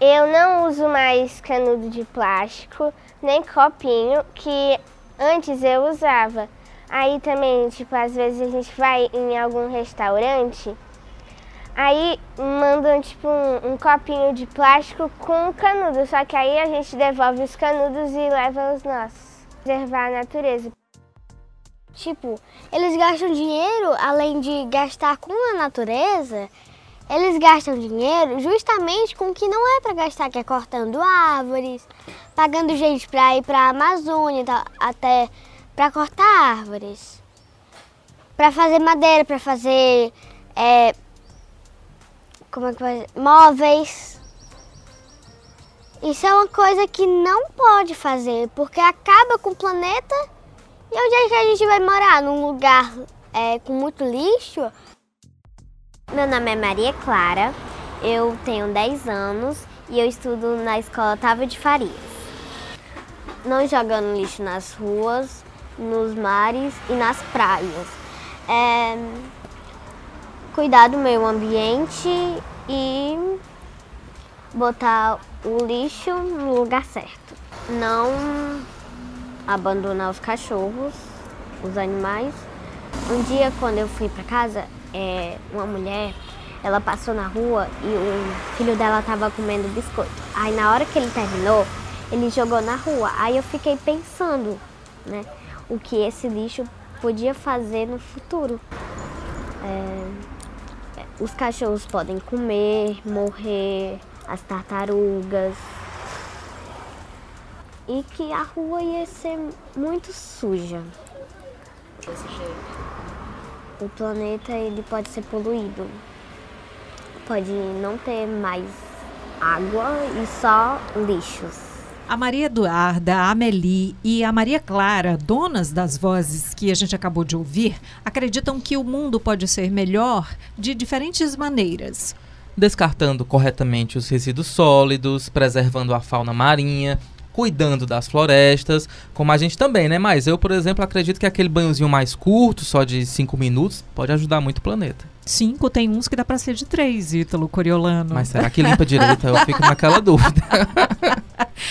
Eu não uso mais canudo de plástico, nem copinho, que antes eu usava. Aí também, tipo, às vezes a gente vai em algum restaurante, aí mandam tipo um, um copinho de plástico com canudo, só que aí a gente devolve os canudos e leva os nossos. Preservar a natureza. Tipo, eles gastam dinheiro, além de gastar com a natureza, eles gastam dinheiro justamente com o que não é para gastar, que é cortando árvores, pagando gente para ir para a Amazônia, até para cortar árvores, para fazer madeira, para fazer é, como é que vai, móveis. Isso é uma coisa que não pode fazer, porque acaba com o planeta. E onde é que a gente vai morar? Num lugar é, com muito lixo? Meu nome é Maria Clara, eu tenho 10 anos e eu estudo na escola Otávio de Farias. Não jogando lixo nas ruas, nos mares e nas praias. É, cuidar do meio ambiente e botar o lixo no lugar certo. Não abandonar os cachorros, os animais. Um dia, quando eu fui para casa, é, uma mulher, ela passou na rua e o filho dela estava comendo biscoito. Aí na hora que ele terminou, ele jogou na rua. Aí eu fiquei pensando, né, o que esse lixo podia fazer no futuro. É, os cachorros podem comer, morrer, as tartarugas. E que a rua ia ser muito suja. Desse jeito o planeta ele pode ser poluído. Pode não ter mais água e só lixos. A Maria Eduarda, a Amelie e a Maria Clara, donas das vozes que a gente acabou de ouvir, acreditam que o mundo pode ser melhor de diferentes maneiras. Descartando corretamente os resíduos sólidos, preservando a fauna marinha, cuidando das florestas, como a gente também, né? Mas eu, por exemplo, acredito que aquele banhozinho mais curto, só de 5 minutos, pode ajudar muito o planeta. Cinco, tem uns que dá para ser de três, Ítalo Coriolano. Mas será que limpa direito? Eu fico naquela dúvida.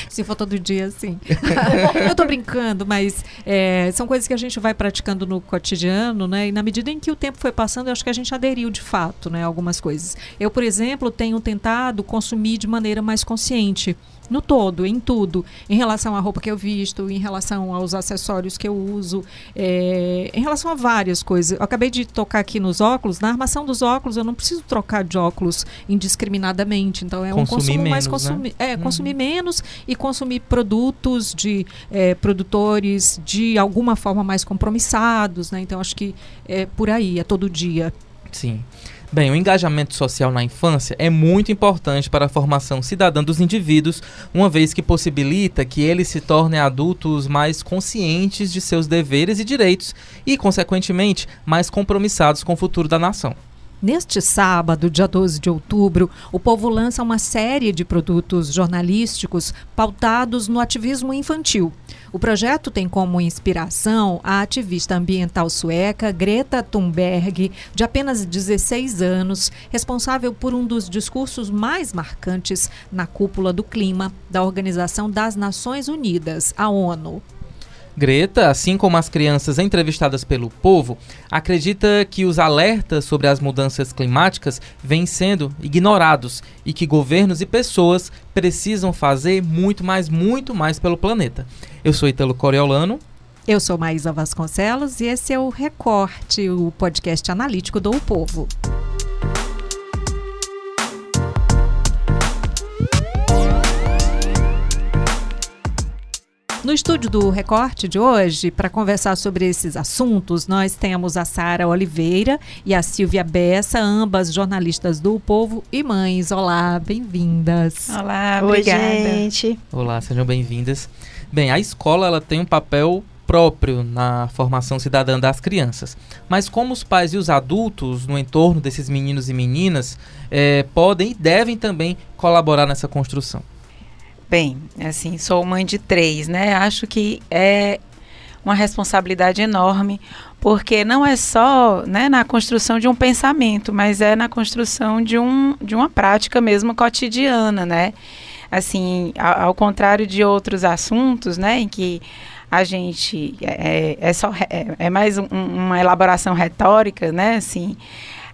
Se for todo dia, sim. eu tô brincando, mas é, são coisas que a gente vai praticando no cotidiano, né? E na medida em que o tempo foi passando, eu acho que a gente aderiu de fato, né? Algumas coisas. Eu, por exemplo, tenho tentado consumir de maneira mais consciente no todo, em tudo, em relação à roupa que eu visto, em relação aos acessórios que eu uso, é, em relação a várias coisas. Eu acabei de tocar aqui nos óculos, na armação dos óculos, eu não preciso trocar de óculos indiscriminadamente, então é consumir um consumo menos, mais consumir, né? é, uhum. consumir menos e consumir produtos de é, produtores de alguma forma mais compromissados, né? Então acho que é por aí, é todo dia. Sim. Bem, o engajamento social na infância é muito importante para a formação cidadã dos indivíduos, uma vez que possibilita que eles se tornem adultos mais conscientes de seus deveres e direitos e, consequentemente, mais compromissados com o futuro da nação. Neste sábado, dia 12 de outubro, o povo lança uma série de produtos jornalísticos pautados no ativismo infantil. O projeto tem como inspiração a ativista ambiental sueca Greta Thunberg, de apenas 16 anos, responsável por um dos discursos mais marcantes na cúpula do clima da Organização das Nações Unidas, a ONU. Greta, assim como as crianças entrevistadas pelo povo, acredita que os alertas sobre as mudanças climáticas vêm sendo ignorados e que governos e pessoas precisam fazer muito mais, muito mais pelo planeta. Eu sou Italo Coriolano. Eu sou Maísa Vasconcelos e esse é o Recorte, o podcast analítico do o Povo. No estúdio do Recorte de hoje, para conversar sobre esses assuntos, nós temos a Sara Oliveira e a Silvia Bessa, ambas jornalistas do Povo e mães. Olá, bem-vindas. Olá, obrigada. Oi, gente. Olá, sejam bem-vindas. Bem, a escola ela tem um papel próprio na formação cidadã das crianças. Mas como os pais e os adultos no entorno desses meninos e meninas é, podem e devem também colaborar nessa construção? Bem, assim, sou mãe de três, né? Acho que é uma responsabilidade enorme, porque não é só né, na construção de um pensamento, mas é na construção de, um, de uma prática mesmo cotidiana, né? Assim, ao, ao contrário de outros assuntos, né, em que a gente é, é só é, é mais um, uma elaboração retórica, né? Assim,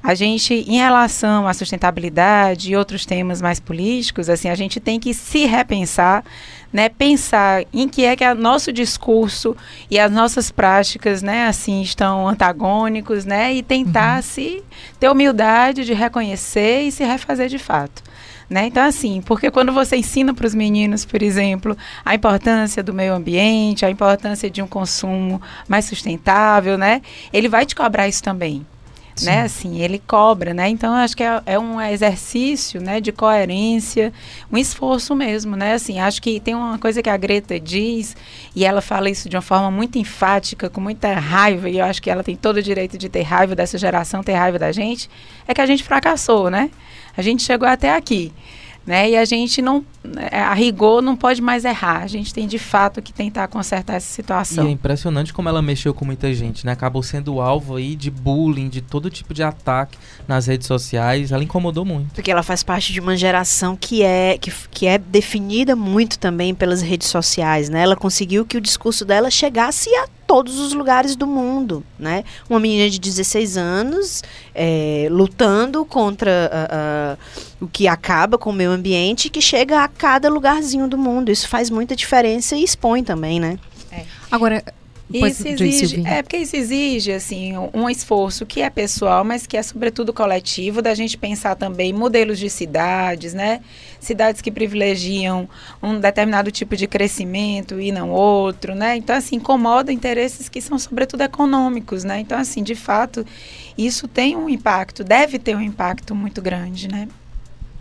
a gente, em relação à sustentabilidade e outros temas mais políticos, assim, a gente tem que se repensar, né? Pensar em que é que o nosso discurso e as nossas práticas, né? Assim, estão antagônicos, né? E tentar uhum. se ter humildade de reconhecer e se refazer de fato. Né? Então, assim, porque quando você ensina para os meninos, por exemplo, a importância do meio ambiente, a importância de um consumo mais sustentável, né? Ele vai te cobrar isso também. Sim. né? Assim, ele cobra, né? Então acho que é, é, um exercício, né, de coerência, um esforço mesmo, né? Assim, acho que tem uma coisa que a Greta diz e ela fala isso de uma forma muito enfática, com muita raiva e eu acho que ela tem todo o direito de ter raiva dessa geração, ter raiva da gente, é que a gente fracassou, né? A gente chegou até aqui. Né? E a gente não, a rigor, não pode mais errar. A gente tem de fato que tentar consertar essa situação. E é impressionante como ela mexeu com muita gente, né? Acabou sendo alvo aí de bullying, de todo tipo de ataque nas redes sociais. Ela incomodou muito. Porque ela faz parte de uma geração que é que, que é definida muito também pelas redes sociais, né? Ela conseguiu que o discurso dela chegasse a todos os lugares do mundo, né? Uma menina de 16 anos é, lutando contra uh, uh, o que acaba com o meio ambiente que chega a cada lugarzinho do mundo. Isso faz muita diferença e expõe também, né? É. Agora, isso exige, é porque isso exige assim um esforço que é pessoal, mas que é sobretudo coletivo, da gente pensar também modelos de cidades, né? Cidades que privilegiam um determinado tipo de crescimento e não outro, né? Então assim incomoda interesses que são sobretudo econômicos, né? Então assim, de fato, isso tem um impacto, deve ter um impacto muito grande, né?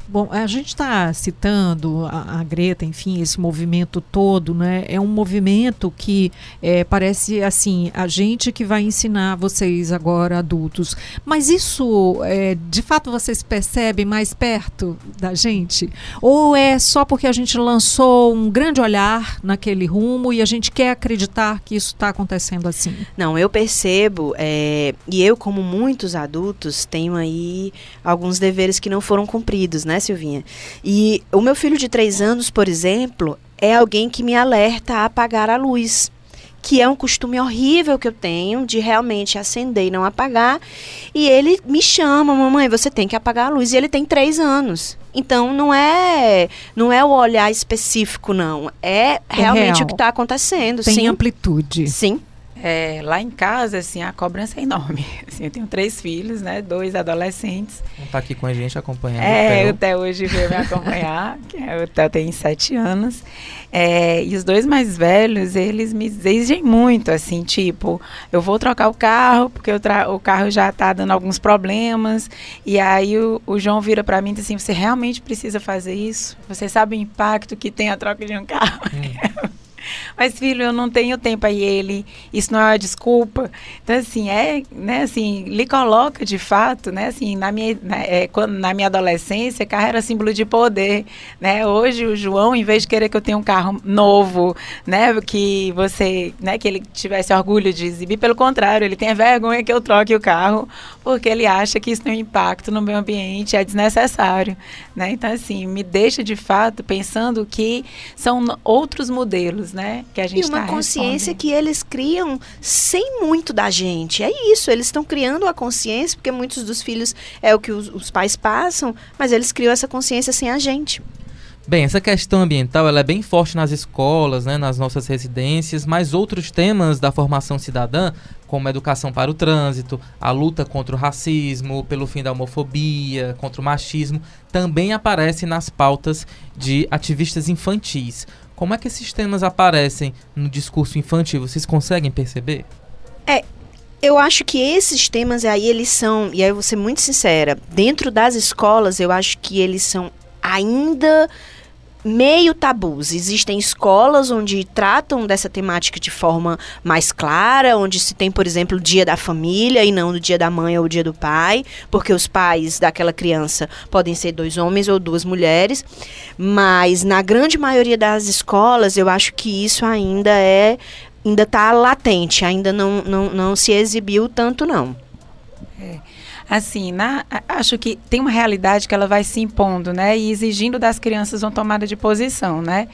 Bom, a gente está citando a, a, Greta, enfim, esse movimento todo, né? É um movimento que é, parece assim, a gente que vai ensinar vocês agora, adultos. Mas isso, é, de fato, vocês percebem mais perto da gente? Ou é só porque a gente lançou um grande olhar naquele rumo e a gente quer acreditar que isso está acontecendo assim? Não, eu percebo, é, e eu, como muitos adultos, tenho aí alguns deveres que não foram cumpridos, né? Né, Silvinha? E o meu filho de três anos, por exemplo, é alguém que me alerta a apagar a luz que é um costume horrível que eu tenho de realmente acender e não apagar. E ele me chama, mamãe, você tem que apagar a luz. E ele tem três anos. Então não é não é o olhar específico, não. É, é realmente real. o que está acontecendo. Tem sim. amplitude. Sim. É, lá em casa, assim, a cobrança é enorme. Assim, eu tenho três filhos, né? Dois adolescentes. Um tá aqui com a gente acompanhando. É, o Theo hoje veio me acompanhar. que é, o Theo tem sete anos. É, e os dois mais velhos, eles me exigem muito, assim, tipo, eu vou trocar o carro, porque o carro já tá dando alguns problemas. E aí o, o João vira para mim e diz assim, você realmente precisa fazer isso? Você sabe o impacto que tem a troca de um carro? Hum. Mas, filho, eu não tenho tempo aí ele, isso não é uma desculpa. Então, assim, é, né, assim, lhe coloca de fato, né, assim, na minha, na, é, quando, na minha adolescência, carro era símbolo de poder, né? Hoje, o João, em vez de querer que eu tenha um carro novo, né, que você, né, que ele tivesse orgulho de exibir, pelo contrário, ele tem vergonha que eu troque o carro, porque ele acha que isso tem um impacto no meio ambiente, é desnecessário, né? Então, assim, me deixa, de fato, pensando que são outros modelos, né? Que a gente e uma tá consciência que eles criam sem muito da gente. É isso, eles estão criando a consciência, porque muitos dos filhos é o que os, os pais passam, mas eles criam essa consciência sem a gente. Bem, essa questão ambiental ela é bem forte nas escolas, né, nas nossas residências, mas outros temas da formação cidadã, como a educação para o trânsito, a luta contra o racismo, pelo fim da homofobia, contra o machismo, também aparecem nas pautas de ativistas infantis. Como é que esses temas aparecem no discurso infantil? Vocês conseguem perceber? É, eu acho que esses temas aí, eles são, e aí eu vou ser muito sincera, dentro das escolas, eu acho que eles são ainda meio tabus. Existem escolas onde tratam dessa temática de forma mais clara, onde se tem, por exemplo, o dia da família e não o dia da mãe ou o dia do pai, porque os pais daquela criança podem ser dois homens ou duas mulheres. Mas na grande maioria das escolas, eu acho que isso ainda é ainda está latente, ainda não, não, não se exibiu tanto, não. Assim, na, acho que tem uma realidade que ela vai se impondo, né? E exigindo das crianças uma tomada de posição, né?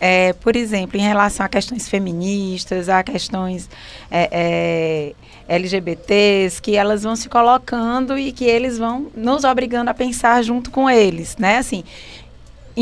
É, por exemplo, em relação a questões feministas, a questões é, é, LGBTs, que elas vão se colocando e que eles vão nos obrigando a pensar junto com eles, né? Assim,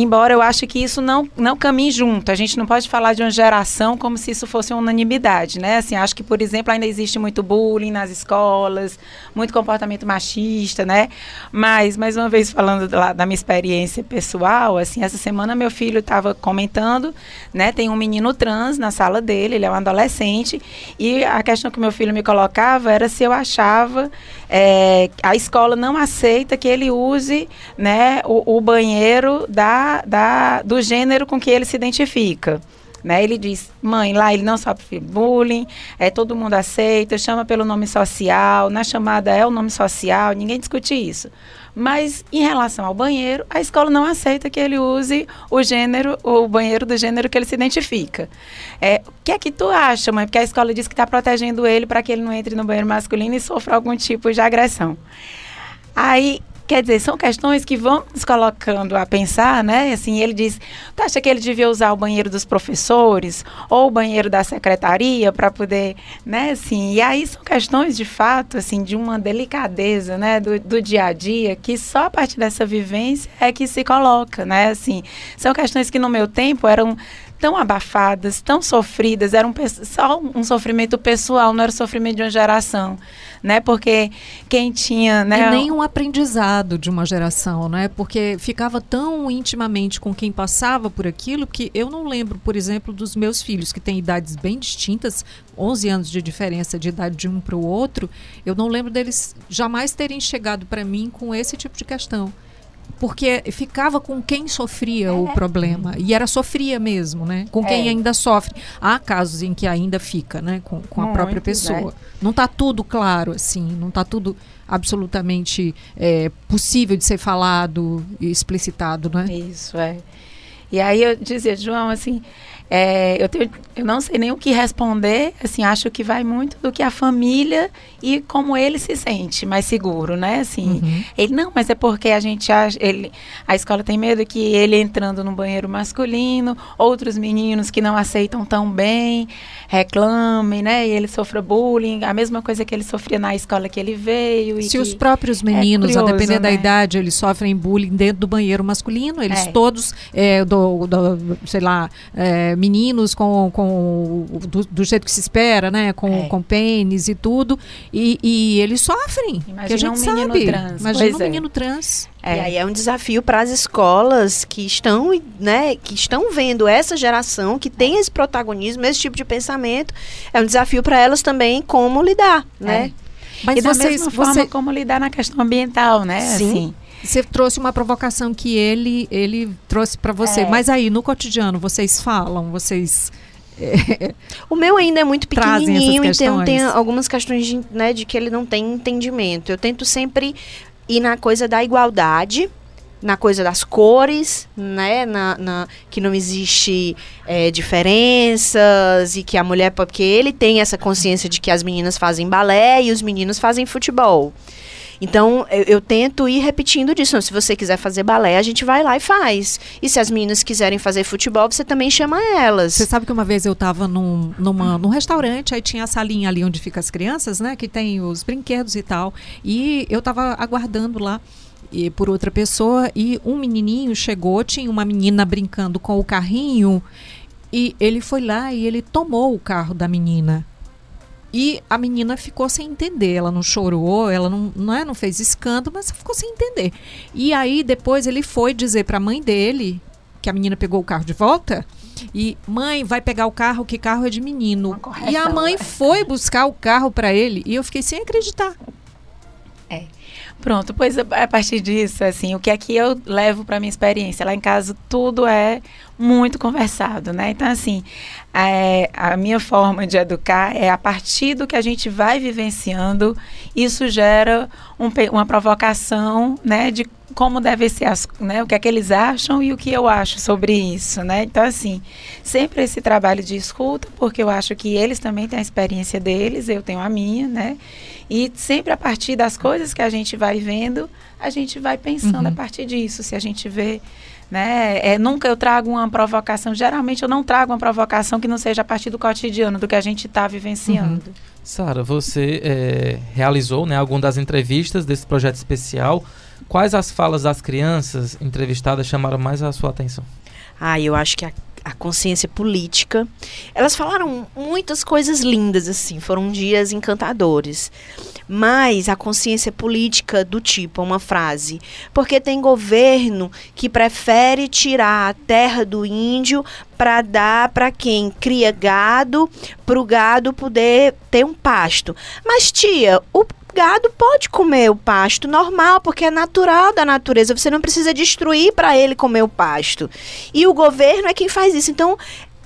embora eu ache que isso não, não caminhe junto. A gente não pode falar de uma geração como se isso fosse uma unanimidade, né? Assim, acho que, por exemplo, ainda existe muito bullying nas escolas, muito comportamento machista, né? Mas, mais uma vez, falando da, da minha experiência pessoal, assim, essa semana meu filho estava comentando, né? Tem um menino trans na sala dele, ele é um adolescente, e a questão que meu filho me colocava era se eu achava é, a escola não aceita que ele use né, o, o banheiro da, da, do gênero com que ele se identifica. Né? Ele diz, mãe, lá ele não sofre bullying, é, todo mundo aceita, chama pelo nome social, na chamada é o nome social, ninguém discute isso. Mas em relação ao banheiro, a escola não aceita que ele use o gênero, o banheiro do gênero que ele se identifica. É, o que é que tu acha, mãe? Porque a escola diz que está protegendo ele para que ele não entre no banheiro masculino e sofra algum tipo de agressão. Aí Quer dizer, são questões que vão nos colocando a pensar, né? Assim, ele diz, tu acha que ele devia usar o banheiro dos professores ou o banheiro da secretaria para poder, né? Assim, e aí são questões de fato, assim, de uma delicadeza, né? Do, do dia a dia que só a partir dessa vivência é que se coloca, né? Assim, são questões que no meu tempo eram tão abafadas, tão sofridas, era um, só um sofrimento pessoal, não era o sofrimento de uma geração, né? Porque quem tinha, né? E nem um aprendizado de uma geração, né? Porque ficava tão intimamente com quem passava por aquilo que eu não lembro, por exemplo, dos meus filhos que têm idades bem distintas, 11 anos de diferença de idade de um para o outro, eu não lembro deles jamais terem chegado para mim com esse tipo de questão porque ficava com quem sofria é. o problema e era sofria mesmo, né? Com quem é. ainda sofre. Há casos em que ainda fica, né? Com, com a própria pessoa. É. Não está tudo claro assim, não está tudo absolutamente é, possível de ser falado e explicitado, não é? Isso é. E aí eu dizia, João, assim, é, eu, tenho, eu não sei nem o que responder, assim, acho que vai muito do que a família e como ele se sente mais seguro, né? Assim, uhum. ele, não, mas é porque a gente acha, ele, a escola tem medo que ele entrando no banheiro masculino, outros meninos que não aceitam tão bem, reclamem, né? E ele sofra bullying, a mesma coisa que ele sofria na escola que ele veio. Se os próprios é meninos, é curioso, a depender né? da idade, eles sofrem bullying dentro do banheiro masculino, eles é. todos, é, do, do, sei lá, é, meninos com, com do, do, jeito que se espera, né? Com, é. com pênis e tudo. E, e eles sofrem. Imagina que a gente um menino sabe. trans. Imagina um é. menino trans. É. E aí é um desafio para as escolas que estão, né, que estão vendo essa geração que tem esse protagonismo, esse tipo de pensamento. É um desafio para elas também como lidar, né? É. Mas e da vocês, mesma forma você... como lidar na questão ambiental, né? Sim. Assim. Você trouxe uma provocação que ele ele trouxe para você. É. Mas aí, no cotidiano, vocês falam, vocês. É, o meu ainda é muito pequenininho, então tem algumas questões de, né, de que ele não tem entendimento. Eu tento sempre ir na coisa da igualdade, na coisa das cores, né, na, na que não existe é, diferenças e que a mulher, porque ele tem essa consciência de que as meninas fazem balé e os meninos fazem futebol. Então, eu, eu, tento ir repetindo disso. Se você quiser fazer balé, a gente vai lá e faz. E se as meninas quiserem fazer futebol, você também chama elas. Você sabe que uma vez eu estava num, num restaurante, aí tinha a salinha ali onde ficam as crianças, né? Que tem os brinquedos e tal. E eu estava aguardando lá e, por outra pessoa e um menininho chegou, tinha uma menina brincando com o carrinho e ele foi lá e ele tomou o carro da menina. E a menina ficou sem entender. Ela não chorou, ela não, não, é, não fez escândalo, mas ficou sem entender. E aí depois ele foi dizer para a mãe dele que a menina pegou o carro de volta. E mãe, vai pegar o carro, que carro é de menino. E a mãe foi buscar o carro para ele e eu fiquei sem acreditar. É. Pronto, pois a partir disso, assim, o que é que eu levo para minha experiência? Lá em casa tudo é muito conversado, né? Então, assim, é, a minha forma de educar é a partir do que a gente vai vivenciando, isso gera um, uma provocação, né, de como deve ser as, né, o que é que eles acham e o que eu acho sobre isso, né? Então assim, sempre esse trabalho de escuta, porque eu acho que eles também têm a experiência deles, eu tenho a minha, né? E sempre a partir das coisas que a gente vai vendo, a gente vai pensando Uhum. a partir disso. Se a gente vê, né? É, nunca eu trago uma provocação. Geralmente eu não trago uma provocação que não seja a partir do cotidiano, do que a gente está vivenciando. Sara, você é, realizou né, alguma das entrevistas desse projeto especial. Quais as falas das crianças entrevistadas chamaram mais a sua atenção? Ah, eu acho que a, a consciência política. Elas falaram muitas coisas lindas, assim, foram dias encantadores. Mas a consciência política do tipo, uma frase. Porque tem governo que prefere tirar a terra do índio para dar para quem cria gado, para o gado poder ter um pasto. Mas, tia, o gado pode comer o pasto normal, porque é natural da natureza. Você não precisa destruir para ele comer o pasto. E o governo é quem faz isso. Então,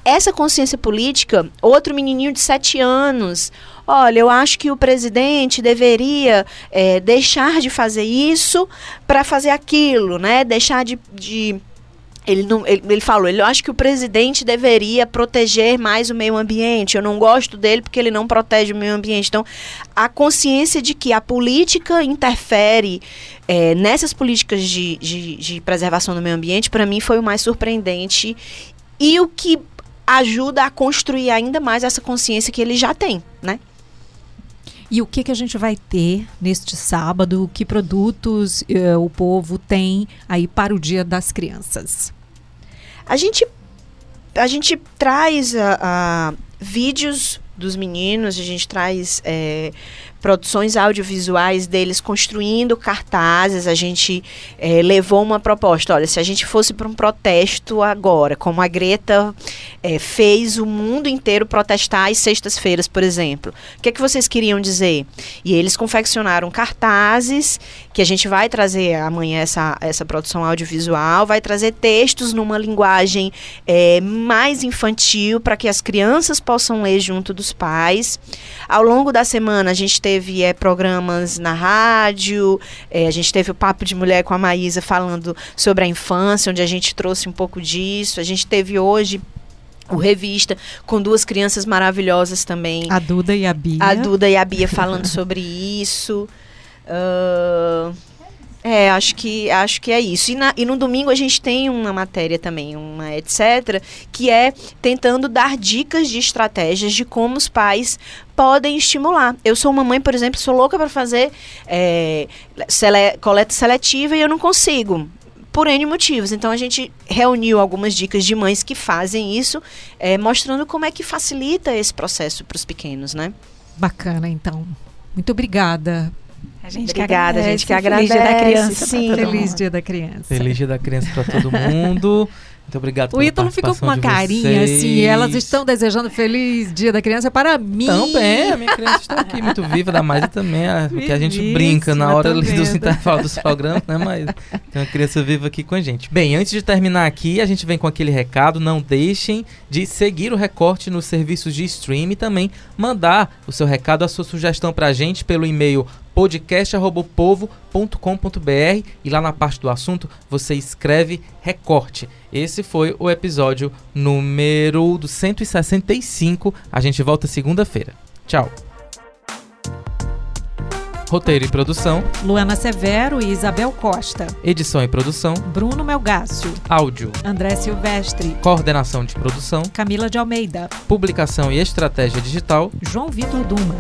essa consciência política, outro menininho de sete anos. Olha, eu acho que o presidente deveria eh, deixar de fazer isso para fazer aquilo, né? Deixar de, de ele, não, ele, ele falou, ele acha que o presidente deveria proteger mais o meio ambiente. Eu não gosto dele porque ele não protege o meio ambiente. Então, a consciência de que a política interfere eh, nessas políticas de, de, de preservação do meio ambiente, para mim, foi o mais surpreendente. E o que ajuda a construir ainda mais essa consciência que ele já tem, né? E o que, que a gente vai ter neste sábado? Que produtos eh, o povo tem aí para o Dia das Crianças? A gente, a gente traz vídeos dos meninos, a gente traz é, produções audiovisuais deles construindo cartazes. A gente é, levou uma proposta. Olha, se a gente fosse para um protesto agora, como a Greta é, fez o mundo inteiro protestar às sextas-feiras, por exemplo, o que é que vocês queriam dizer? E eles confeccionaram cartazes que a gente vai trazer amanhã essa, essa produção audiovisual, vai trazer textos numa linguagem é, mais infantil para que as crianças possam ler junto dos pais. Ao longo da semana a gente teve é, programas na rádio, é, a gente teve o Papo de Mulher com a Maísa falando sobre a infância, onde a gente trouxe um pouco disso. A gente teve hoje o Revista com duas crianças maravilhosas também. A Duda e a Bia. A Duda e a Bia falando sobre isso. Ah, é, acho que, acho que é isso. E, na- e no domingo a gente tem uma matéria também, uma etc., que é tentando dar dicas de estratégias de como os pais podem estimular. Eu sou uma mãe, por exemplo, sou louca para fazer é, sele- coleta seletiva e eu não consigo. Por N motivos. Então a gente reuniu algumas dicas de mães que fazem isso, é, mostrando como é que facilita esse processo para os pequenos, né? Bacana, então. Muito obrigada. A gente Obrigada, que gente que agradece. Feliz Dia da criança. sim. Feliz. Dia da Criança. Feliz Dia da Criança para todo mundo. Muito obrigado O Ítalo ficou com uma carinha assim. Elas estão desejando feliz Dia da Criança para mim. Também, a minha criança está aqui muito viva, da Maísa também, a- porque a gente brinca na hora dos intervalos dos programas, né, mas tem uma criança viva aqui com a gente. Bem, antes de terminar aqui, a gente vem com aquele recado, não deixem de seguir o Recorte nos serviços de stream e também mandar o seu recado, a sua sugestão pra gente pelo e-mail podcast@povo.com.br e lá na parte do assunto você escreve recorte. Esse foi o episódio número do 165. A gente volta segunda-feira. Tchau. Roteiro e produção, Luana Severo e Isabel Costa. edição e produção, Bruno Melgácio. áudio, André Silvestre. coordenação de produção, Camila de Almeida. publicação e estratégia digital, João Vitor Duma.